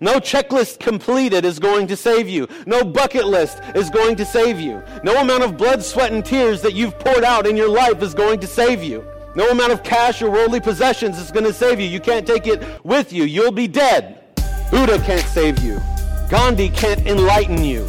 No checklist completed is going to save you. No bucket list is going to save you. No amount of blood, sweat, and tears that you've poured out in your life is going to save you. No amount of cash or worldly possessions is going to save you. You can't take it with you. You'll be dead. Buddha can't save you. Gandhi can't enlighten you.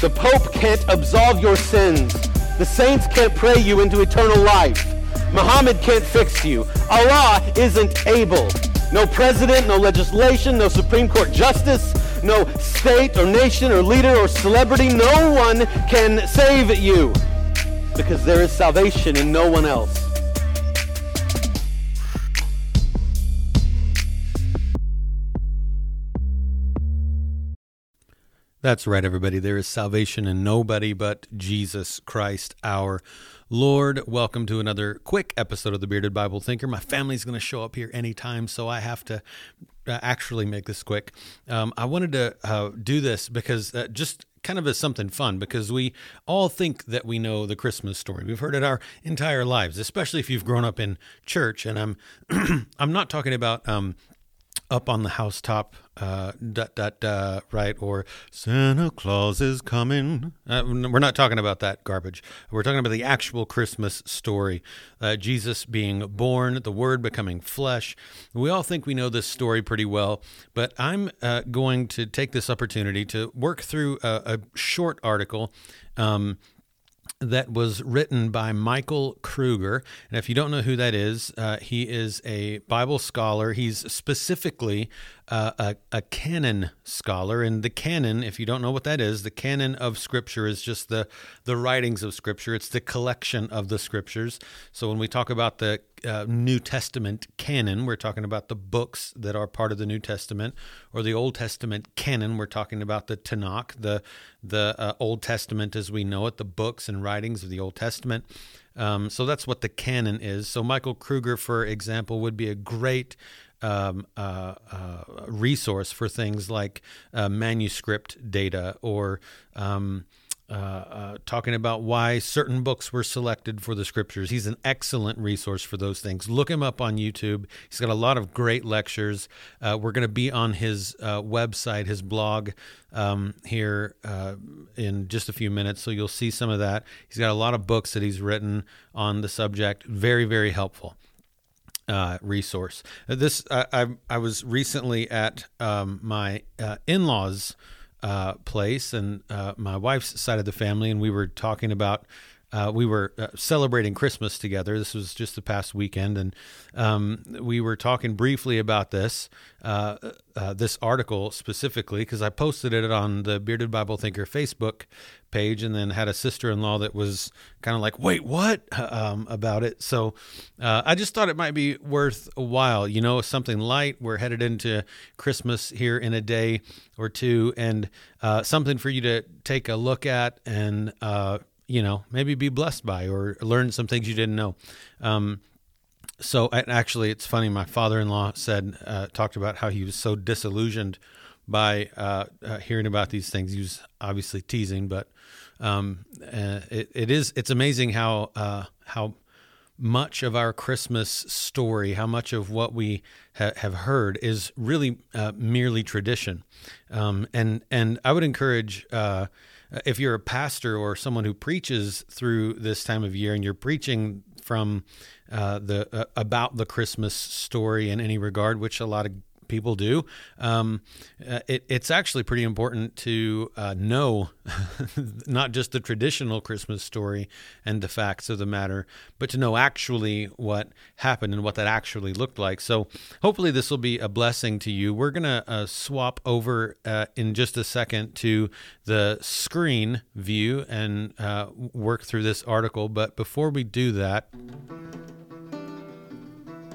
The Pope can't absolve your sins. The saints can't pray you into eternal life. Muhammad can't fix you. Allah isn't able. No president, no legislation, no Supreme Court justice, no state or nation or leader or celebrity. No one can save you because there is salvation in no one else. That's right, everybody. There is salvation in nobody but Jesus Christ, our Lord. Welcome to another quick episode of the Bearded Bible Thinker. My family's going to show up here anytime, so I have to uh, actually make this quick. Um, I wanted to uh, do this because uh, just kind of as something fun because we all think that we know the Christmas story. We've heard it our entire lives, especially if you've grown up in church. And I'm I'm not talking about um, up on the housetop, uh, dot, dot, uh, right? Or Santa Claus is coming. Uh, we're not talking about that garbage. We're talking about the actual Christmas story. Uh, Jesus being born, the Word becoming flesh. We all think we know this story pretty well, but I'm uh, going to take this opportunity to work through a, a short article. Um, that was written by Michael Kruger. And if you don't know who that is, uh, he is a Bible scholar. He's specifically uh, a, a canon scholar. And the canon, if you don't know what that is, the canon of Scripture is just the, the writings of Scripture, it's the collection of the Scriptures. So when we talk about the uh, New Testament canon, we're talking about the books that are part of the New Testament, or the Old Testament canon, we're talking about the Tanakh, the the uh, Old Testament as we know it, the books and writings of the Old Testament. Um, so that's what the canon is. So Michael Kruger, for example, would be a great um, uh, uh, resource for things like uh, manuscript data or um, uh, uh, talking about why certain books were selected for the scriptures. He's an excellent resource for those things. Look him up on YouTube. He's got a lot of great lectures. Uh, we're going to be on his website, his blog, um, here in just a few minutes. So you'll see some of that. He's got a lot of books that he's written on the subject. Very, very helpful. Uh, resource. This I, I was recently at um, my in-laws' uh, place and uh, my wife's side of the family, and we were talking about. Uh, we were uh, celebrating Christmas together. This was just the past weekend, and um, we were talking briefly about this uh, uh, this article specifically because I posted it on the Bearded Bible Thinker Facebook page, and then had a sister in law that was kind of like, "Wait, what?" Um, about it. So uh, I just thought it might be worth a while. You know, something light. We're headed into Christmas here in a day or two, and uh, something for you to take a look at and uh, you know maybe be blessed by or learn some things you didn't know. Um, so actually, it's funny. My father-in-law said, uh, talked about how he was so disillusioned by uh, uh, hearing about these things. He was obviously teasing, but um, uh, it, it is. It's amazing how uh, how much of our Christmas story, how much of what we ha- have heard, is really uh, merely tradition. Um, and and I would encourage if you're a pastor or someone who preaches through this time of year, and you're preaching from uh, the uh, about the Christmas story in any regard, which a lot of people do. Um, uh, it, it's actually pretty important to uh, know not just the traditional Christmas story and the facts of the matter, but to know actually what happened and what that actually looked like. So hopefully this will be a blessing to you. We're to uh, swap over uh, in just a second to the screen view and uh, work through this article. But before we do that,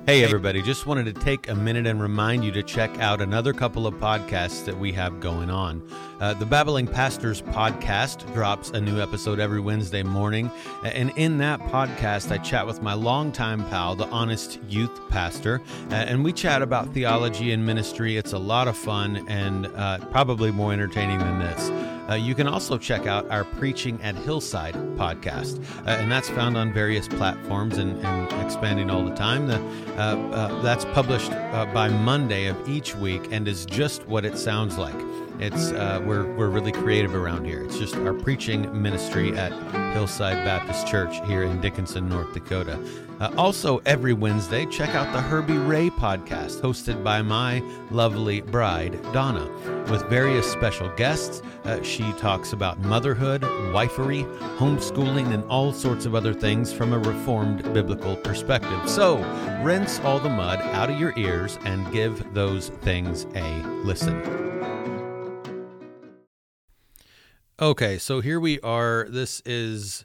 Hey, everybody, just wanted to take a minute and remind you to check out another couple of podcasts that we have going on. Uh, the Babbling Pastors podcast drops a new episode every Wednesday morning. And in that podcast, I chat with my longtime pal, the Honest Youth Pastor, and we chat about theology and ministry. It's a lot of fun and uh, probably more entertaining than this. Uh, you can also check out our Preaching at Hillside podcast, uh, and that's found on various platforms and, and expanding all the time. The, uh, uh, that's published uh, by Monday of each week and is just what it sounds like. It's uh, we're we're really creative around here. It's just our preaching ministry at Hillside Baptist Church here in Dickinson, North Dakota. Uh, also, every Wednesday, check out the Herbie Ray podcast, hosted by my lovely bride Donna, with various special guests. Uh, she talks about motherhood, wifery, homeschooling, and all sorts of other things from a reformed biblical perspective. So, rinse all the mud out of your ears and give those things a listen. Okay, so here we are. This is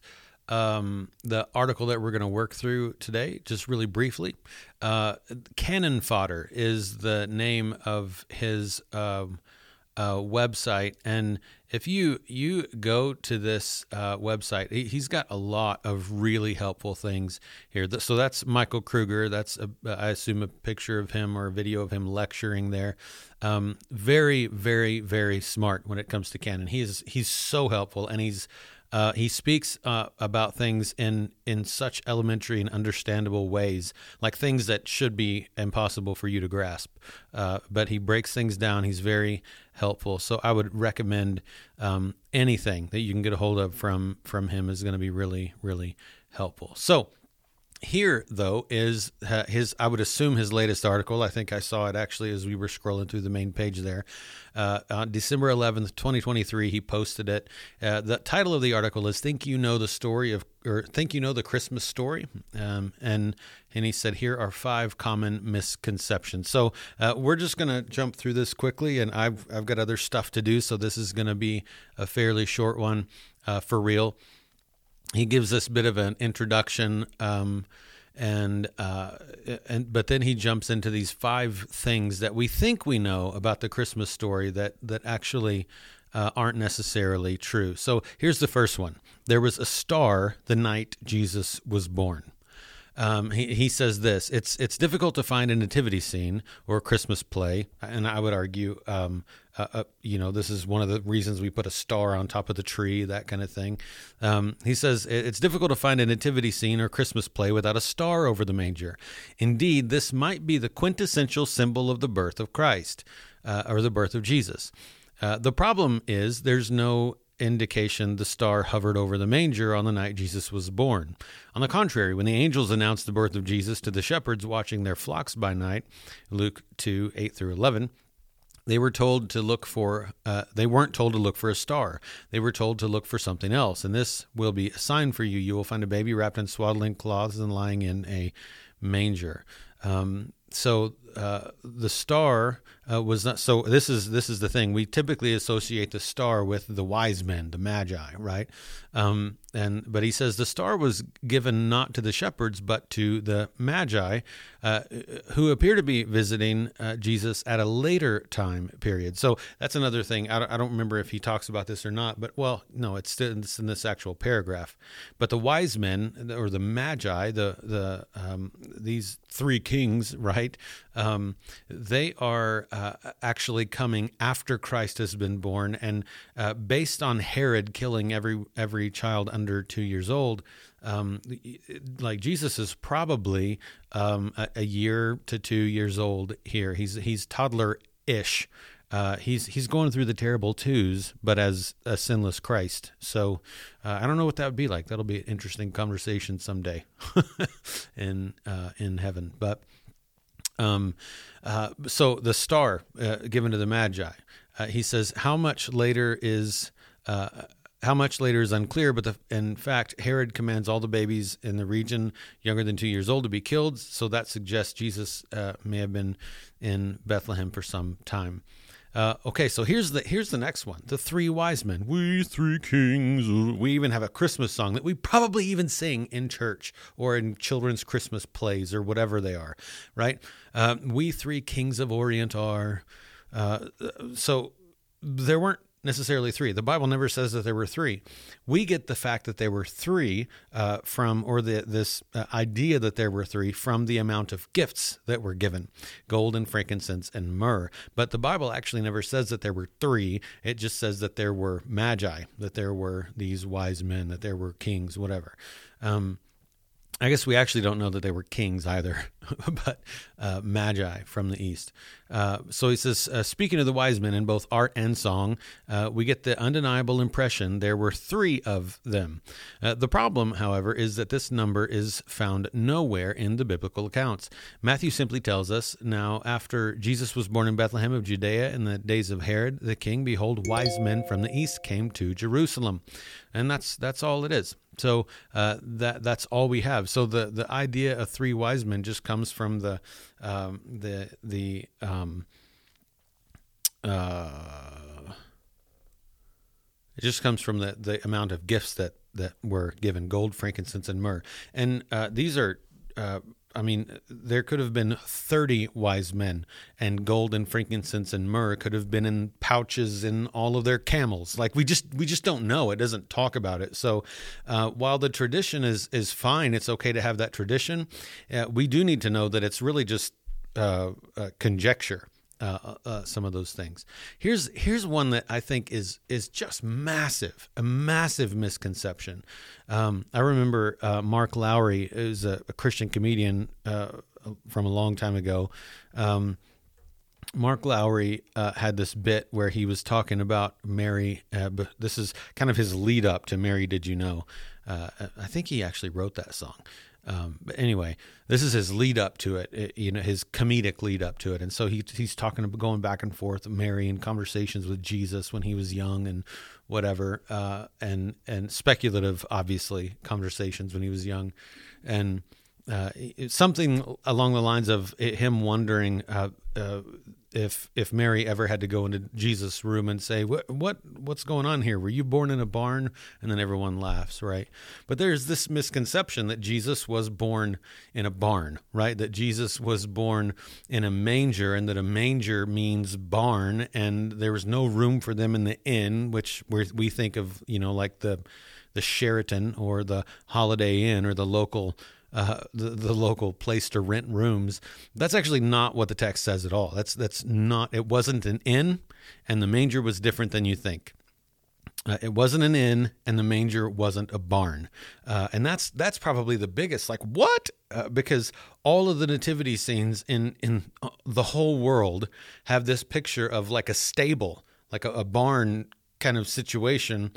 um, the article that we're going to work through today, just really briefly. Uh, Canon Fodder is the name of his um, uh, website, and if you you go to this uh, website, he, has got a lot of really helpful things here. So that's Michael Kruger. That's a, I assume a picture of him or a video of him lecturing there. Um, very, very, very smart when it comes to canon. He's he's so helpful, and he's uh, he speaks uh, about things in in such elementary and understandable ways, like things that should be impossible for you to grasp. Uh, but he breaks things down. He's very helpful. So I would recommend um, anything that you can get a hold of from from him is going to be really really helpful. So here though is uh, his i would assume his latest article. I think i saw it actually as we were scrolling through the main page there. Uh, on december 11th 2023 he posted it. Uh, the title of the article is think you know the story of or think you know the christmas story? Um, and and he said here are five common misconceptions. So uh, we're just going to jump through this quickly and i've i've got other stuff to do so this is going to be a fairly short one uh, for real he gives this bit of an introduction um, and uh, and but then he jumps into these five things that we think we know about the Christmas story that that actually uh, aren't necessarily true. So here's the first one: there was a star the night Jesus was born. Um, he, he says this: it's it's difficult to find a nativity scene or a Christmas play, and I would argue, um, uh, uh, you know, this is one of the reasons we put a star on top of the tree, that kind of thing. Um, he says it's difficult to find a nativity scene or Christmas play without a star over the manger. Indeed, this might be the quintessential symbol of the birth of Christ uh, or the birth of Jesus. Uh, the problem is there's no indication the star hovered over the manger on the night Jesus was born. On the contrary, when the angels announced the birth of Jesus to the shepherds watching their flocks by night, Luke 2 8 through 11, they were told to look for uh, they weren't told to look for a star. They were told to look for something else and this will be a sign for you. You will find a baby wrapped in swaddling cloths and lying in a manger. Um, so the star uh, was not so this is this is the thing. We typically associate the star with the wise men the magi right? Um, and but he says the star was given not to the shepherds but to the magi uh, who appear to be visiting uh, jesus at a later time period. So that's another thing. I don't, I don't, remember if he talks about this or not but well no it's, it's in this actual paragraph. But the wise men or the magi the the um, these three kings right um, they are uh, actually coming after Christ has been born, and uh, based on Herod killing every every child under two years old, um, like Jesus is probably um, a, a, year to two years old here. He's he's toddler ish. Uh, he's he's going through the terrible twos, but as a sinless Christ. So uh, I don't know what that would be like. That'll be an interesting conversation someday in uh, in heaven. But um, uh, so the star uh, given to the Magi, uh, he says, how much later is uh, how much later is unclear, but the, in fact, Herod commands all the babies in the region younger than two years old to be killed. So that suggests Jesus uh, may have been in Bethlehem for some time. Uh, okay, so here's the here's the next one. The three wise men. We three kings. We even have a Christmas song that we probably even sing in church or in children's Christmas plays or whatever they are, right? Uh, we three kings of Orient are. Uh, so there weren't necessarily three. The Bible never says that there were three. We get the fact that there were three uh, from, or the, this uh, idea that there were three from the amount of gifts that were given gold and frankincense and myrrh. But the Bible actually never says that there were three. It just says that there were magi, that there were these wise men, that there were kings, whatever. Um, I guess we actually don't know that they were kings either, but uh, magi from the east. Uh, so he says, uh, speaking of the wise men in both art and song, uh, we get the undeniable impression there were three of them. Uh, the problem, however, is that this number is found nowhere in the biblical accounts. Matthew simply tells us, Now, after Jesus was born in Bethlehem of Judea in the days of Herod the king, behold, wise men from the east came to Jerusalem. And that's, that's all it is. So uh, that that's all we have. So the the idea of three wise men just comes from the um, the the um, uh, it just comes from the the amount of gifts that that were given gold, frankincense, and myrrh. And uh, these are uh, I mean, there could have been 30 wise men, and gold and frankincense and myrrh could have been in pouches in all of their camels. Like we just we just don't know. It doesn't talk about it. So uh, while the tradition is is fine, it's okay to have that tradition. Uh, we do need to know that it's really just uh, conjecture uh, uh, uh, some of those things. Here's here's one that I think is is just massive, a massive misconception. Um, I remember uh, Mark Lowry is a, a Christian comedian uh, from a long time ago. Um, Mark Lowry uh, had this bit where he was talking about Mary. this is kind of his lead up to Mary. Did you know? I think he actually wrote that song. Um, but anyway, this is his lead up to it, it, you know, his comedic lead up to it. And so he, he's talking about going back and forth, Mary and conversations with Jesus when he was young and whatever, uh, and, and speculative, obviously, conversations when he was young. And, uh, something along the lines of him wondering uh, uh, if if Mary ever had to go into Jesus' room and say, "What what what's going on here? Were you born in a barn?" and then everyone laughs, right? But there's this misconception that Jesus was born in a barn, right? That Jesus was born in a manger, and that a manger means barn, and there was no room for them in the inn, which we think of, you know, like the the Sheraton or the Holiday Inn or the local uh, the, the local place to rent rooms. That's actually not what the text says at all. That's that's not. It wasn't an inn, and the manger was different than you think. Uh, it wasn't an inn, and the manger wasn't a barn, uh, and that's that's probably the biggest. Like what? Uh, because all of the nativity scenes in in uh, the whole world have this picture of like a stable, like a, a barn kind of situation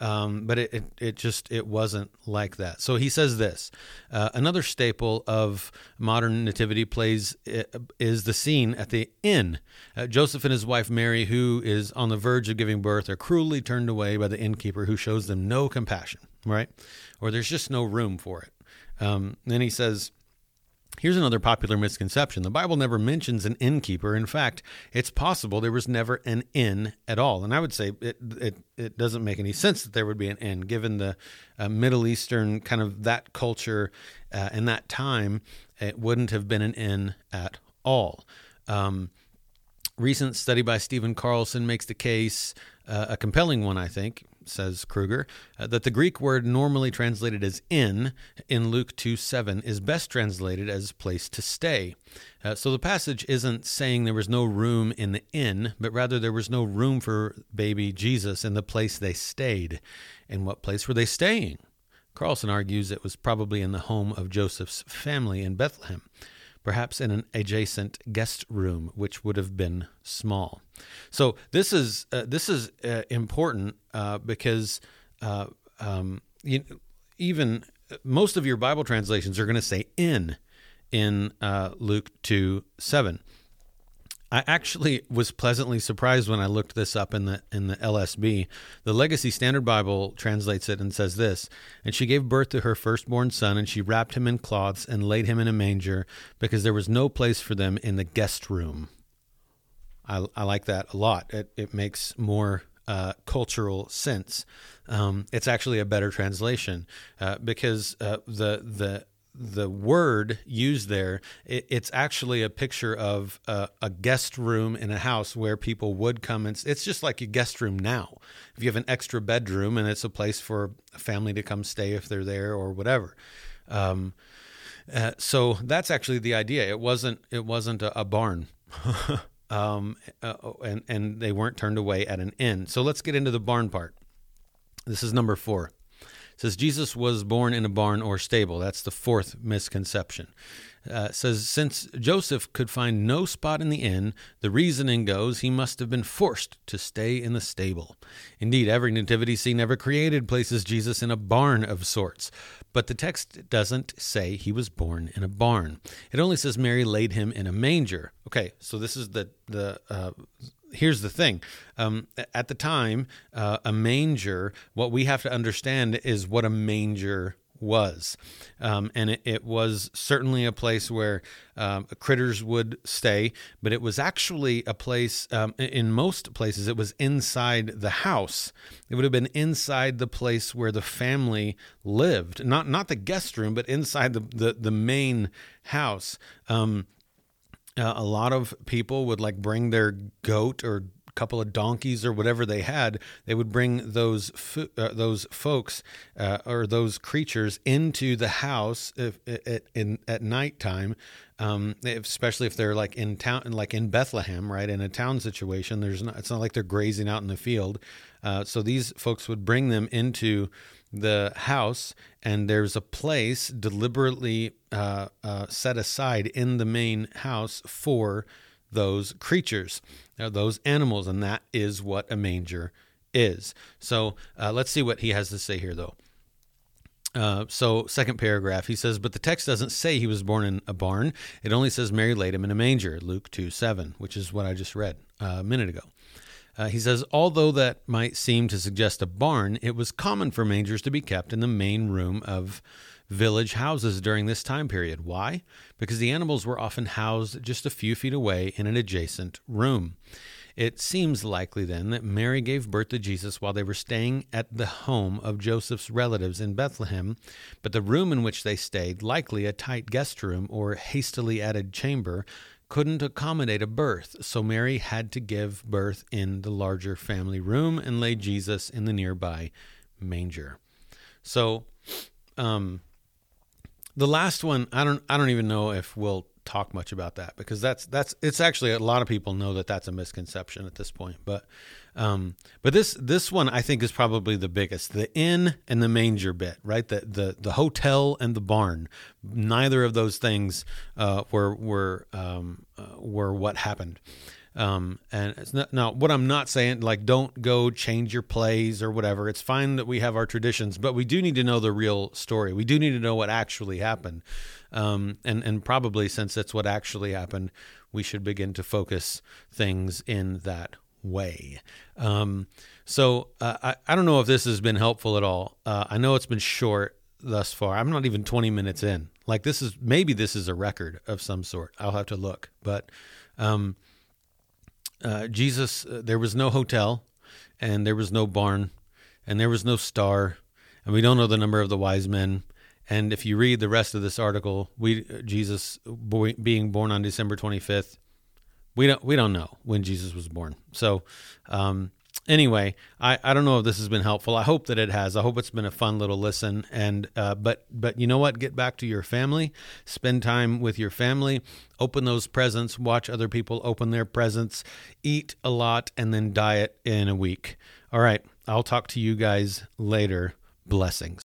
um, but it, it, it, just it wasn't like that. So he says this: uh, another staple of modern nativity plays uh, is the scene at the inn. Uh, Joseph and his wife Mary, who is on the verge of giving birth, are cruelly turned away by the innkeeper, who shows them no compassion. Right, or there's just no room for it. Um, then he says. Here's another popular misconception. The Bible never mentions an innkeeper. In fact, it's possible there was never an inn at all. And I would say it, it, it doesn't make any sense that there would be an inn, given the uh, Middle Eastern kind of that culture uh, and that time. It wouldn't have been an inn at all. Um, recent study by Stephen Carlson makes the case, uh, a compelling one, I think, says Kruger, uh, that the Greek word normally translated as inn in Luke 2 7 is best translated as place to stay. Uh, so the passage isn't saying there was no room in the inn, but rather there was no room for baby Jesus in the place they stayed. In what place were they staying? Carlson argues it was probably in the home of Joseph's family in Bethlehem perhaps in an adjacent guest room, which would have been small. So this is uh, this is uh, important uh, because uh, um, you, even most of your Bible translations are going to say in in uh, Luke two seven. I actually was pleasantly surprised when I looked this up in the in the LSB. The Legacy Standard Bible translates it and says this: "And she gave birth to her firstborn son, and she wrapped him in cloths and laid him in a manger, because there was no place for them in the guest room." I, I like that a lot. It it makes more uh, cultural sense. Um, it's actually a better translation uh, because uh, the the the word used there, it, it's actually a picture of a, a, guest room in a house where people would come and it's just like a guest room now. If you have an extra bedroom and it's a place for a family to come stay if they're there or whatever. Um, uh, so that's actually the idea. It wasn't it wasn't a, a barn. um, uh, and and they weren't turned away at an inn. So let's get into the barn part. This is number four. Says Jesus was born in a barn or stable. That's the fourth misconception. Uh, says since Joseph could find no spot in the inn, the reasoning goes he must have been forced to stay in the stable. Indeed, every nativity scene ever created places Jesus in a barn of sorts, but the text doesn't say he was born in a barn. It only says Mary laid him in a manger. Okay, so this is the the uh, here's the thing. Um, at the time uh, a manger what we have to understand is what a manger was. Um, and it, it, was certainly a place where um, critters would stay but it was actually a place um, in most places it was inside the house. It would have been inside the place where the family lived. Not not the guest room but inside the the, the main house. Um, uh, a lot of people would like bring their goat or couple of donkeys or whatever they had, they would bring those fo- uh, those folks uh, or those creatures into the house if, at, in, at nighttime, um, especially if they're like in town, like in Bethlehem, right, in a town situation. There's not, it's not like they're grazing out in the field. Uh, so these folks would bring them into the house, and there's a place deliberately uh, uh, set aside in the main house for those creatures, uh, those animals, and that is what a manger is. So uh, let's see what he has to say here, though. Uh, so, second paragraph, he says, But the text doesn't say he was born in a barn. It only says Mary laid him in a manger, Luke 2 7, which is what I just read uh, a minute ago. Uh, he says, although that might seem to suggest a barn, it was common for mangers to be kept in the main room of village houses during this time period. Why? Because the animals were often housed just a few feet away in an adjacent room. It seems likely then that Mary gave birth to Jesus while they were staying at the home of Joseph's relatives in Bethlehem, but the room in which they stayed, likely a tight guest room or hastily added chamber, couldn't accommodate a birth, so Mary had to give birth in the larger family room and lay Jesus in the nearby manger. So, um, the last one, I don't, I don't even know if we'll talk much about that because that's that's it's actually a lot of people know that that's a misconception at this point, but um, but this this one I think is probably the biggest. The inn and the manger bit, right? The the the hotel and the barn. Neither of those things uh, were were um, uh, were what happened. Um, and it's not, now what I'm not saying, like, don't go change your plays or whatever. It's fine that we have our traditions, but we do need to know the real story. We do need to know what actually happened. Um, and, and probably since that's what actually happened, we should begin to focus things in that way. Um, so uh, I, I don't know if this has been helpful at all. Uh, I know it's been short thus far. I'm not even 20 minutes in. Like this is maybe this is a record of some sort. I'll have to look. But um, uh, Jesus, uh, there was no hotel, and there was no barn, and there was no star, and we don't know the number of the wise men. And if you read the rest of this article, we Jesus boy, being born on December 25th, we don't we don't know when Jesus was born. So um, anyway, I, I don't know if this has been helpful. I hope that it has. I hope it's been a fun little listen. And uh, but but you know what? Get back to your family. Spend time with your family. Open those presents. Watch other people open their presents. Eat a lot and then diet in a week. All right. I'll talk to you guys later. Blessings.